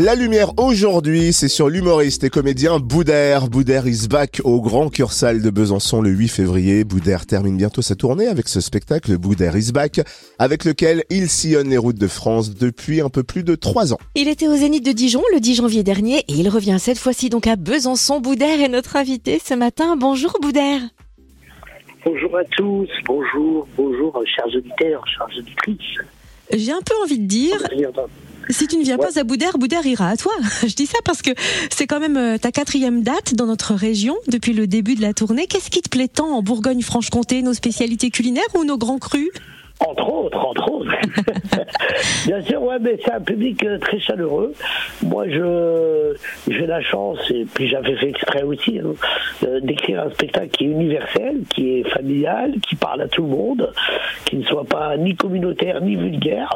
La lumière aujourd'hui, c'est sur l'humoriste et comédien Boudère. Boudère is back au Grand Cursal de Besançon le 8 février. Boudère termine bientôt sa tournée avec ce spectacle Boudère is back, avec lequel il sillonne les routes de France depuis un peu plus de trois ans. Il était au Zénith de Dijon le 10 janvier dernier et il revient cette fois-ci donc à Besançon. Boudère est notre invité ce matin. Bonjour Boudère. Bonjour à tous, bonjour, bonjour, chers auditeurs, chers auditrices. J'ai un peu envie de dire, si tu ne viens pas à Boudère, Boudère ira à toi. Je dis ça parce que c'est quand même euh, ta quatrième date dans notre région depuis le début de la tournée. Qu'est-ce qui te plaît tant en Bourgogne-Franche-Comté, nos spécialités culinaires ou nos grands crus? Entre autres, entre autres. Bien sûr, ouais, mais c'est un public euh, très chaleureux. Moi, je j'ai la chance, et puis j'avais fait exprès aussi, hein, d'écrire un spectacle qui est universel, qui est familial, qui parle à tout le monde, qui ne soit pas ni communautaire ni vulgaire.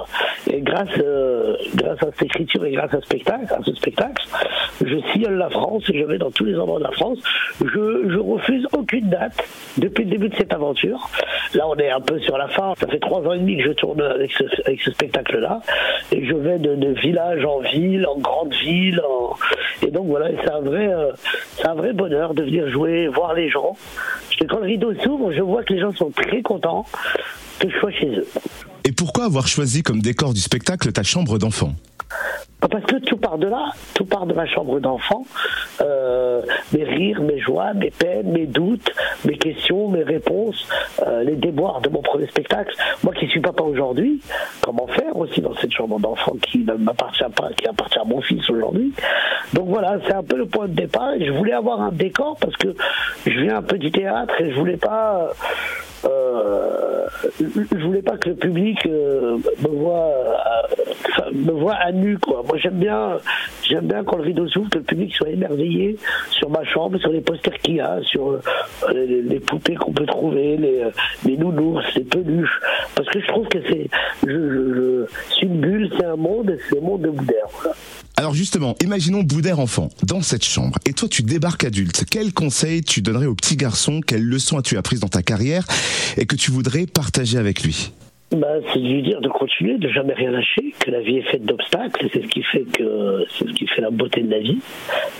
Et grâce, euh, grâce à cette écriture et grâce à ce spectacle, à ce spectacle, je sillonne la France et je vais dans tous les endroits de la France. Je, je refuse aucune date depuis le début de cette aventure. Là, on est un peu sur la fin. Ça fait trois ans et demi que je tourne avec ce, spectacle-là. Et je vais de, village en ville, en grande ville. Et donc voilà, c'est un vrai, euh, c'est un vrai bonheur de venir jouer, voir les gens. Quand le rideau s'ouvre, je vois que les gens sont très contents que je sois chez eux. Et pourquoi avoir choisi comme décor du spectacle ta chambre d'enfant? Parce que tout part de là, tout part de ma chambre d'enfant. Euh, mes rires, mes joies, mes peines, mes doutes, mes questions, mes réponses, euh, les déboires de mon premier spectacle. Moi qui suis papa aujourd'hui, comment faire aussi dans cette chambre d'enfant qui ne m'appartient pas, qui appartient à mon fils aujourd'hui? Donc voilà, c'est un peu le point de départ. je voulais avoir un décor parce que je viens un peu du théâtre et je voulais pas. Euh, je voulais pas que le public euh, me voit me voit à nu quoi. Moi j'aime bien j'aime bien quand le rideau s'ouvre que le public soit émerveillé sur ma chambre, sur les posters qu'il y a, sur euh, les, poupées qu'on peut trouver, les, euh, les nounours, les peluches, parce que je trouve que c'est une bulle, c'est un monde, c'est le monde de Boudère. Alors justement, imaginons Boudère enfant dans cette chambre. Et toi tu débarques adulte. Quel conseil tu donnerais au petit garçon? Quelles leçons as-tu apprises dans ta carrière? Et que tu voudrais partager avec lui? Bah, c'est de lui dire de continuer, de jamais rien lâcher, que la vie est faite d'obstacles, c'est ce qui fait que c'est ce qui fait la beauté de la vie,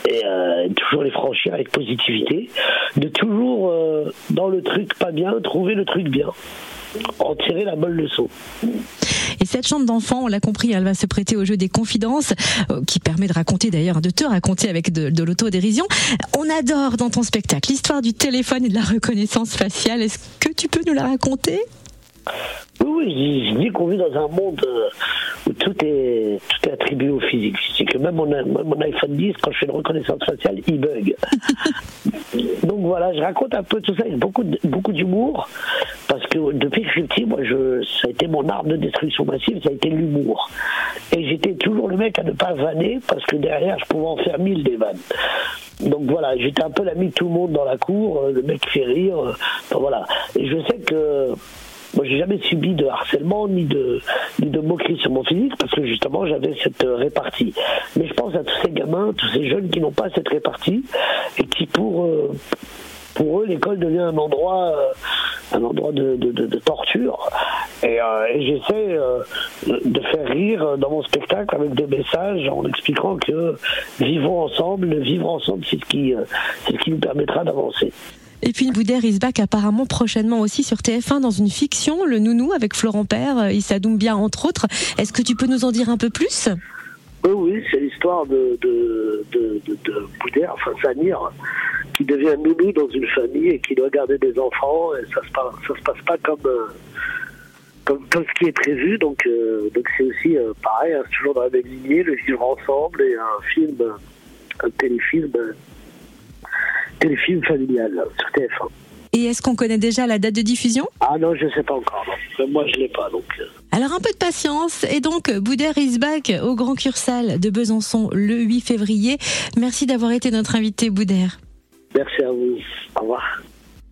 et euh, toujours les franchir avec positivité, de toujours euh, dans le truc pas bien trouver le truc bien, en tirer la bonne leçon. Et cette chambre d'enfant, on l'a compris, elle va se prêter au jeu des confidences, euh, qui permet de raconter d'ailleurs, de te raconter avec de, de l'autodérision. On adore dans ton spectacle l'histoire du téléphone et de la reconnaissance faciale. Est-ce que tu peux nous la raconter? Oui, oui, je dis qu'on vit dans un monde euh, où tout est, tout est attribué au physique. C'est que même mon, mon, iPhone 10, quand je fais une reconnaissance faciale, il bug. Donc voilà, je raconte un peu tout ça avec beaucoup, beaucoup d'humour, parce que depuis que je suis petit, moi, je, ça a été mon arme de destruction massive, ça a été l'humour. Et j'étais toujours le mec à ne pas vanner, parce que derrière, je pouvais en faire mille des vannes. Donc voilà, j'étais un peu l'ami de tout le monde dans la cour, euh, le mec fait rire. Euh, voilà. Et je sais que moi, j'ai jamais subi de harcèlement ni de, ni de moquerie sur mon physique parce que justement, j'avais cette euh, répartie. Mais je pense à tous ces gamins, tous ces jeunes qui n'ont pas cette répartie et qui, pour, euh, pour eux, l'école devient un endroit, euh, un endroit de, de, de, torture. Et, et j'essaie de faire rire dans mon spectacle avec des messages en expliquant que vivons ensemble, vivre ensemble, c'est ce qui, c'est ce qui nous permettra d'avancer. Et puis Boudère is back apparemment prochainement aussi sur TF1 dans une fiction, Le Nounou avec Florent Père, euh, Issa Doumbia entre autres. Est-ce que tu peux nous en dire un peu plus? Oui, oui, c'est l'histoire de, de, enfin Samir, qui devient nounou dans une famille et qui doit garder des enfants. Et ça ça se passe pas comme, euh, comme, comme, ce qui est prévu. Donc, euh, c'est aussi pareil, hein, toujours dans la même lignée, le vivre ensemble et un film, un téléfilm téléfilm familial sur TF1. Et est-ce qu'on connaît déjà la date de diffusion? Ah non, je ne sais pas encore. Moi, je ne l'ai pas. Donc. Euh. Alors, un peu de patience. Et donc, Boudère is back au Grand Cursal de Besançon le 8 février. Merci d'avoir été notre invité, Boudère. Merci à vous. Au revoir.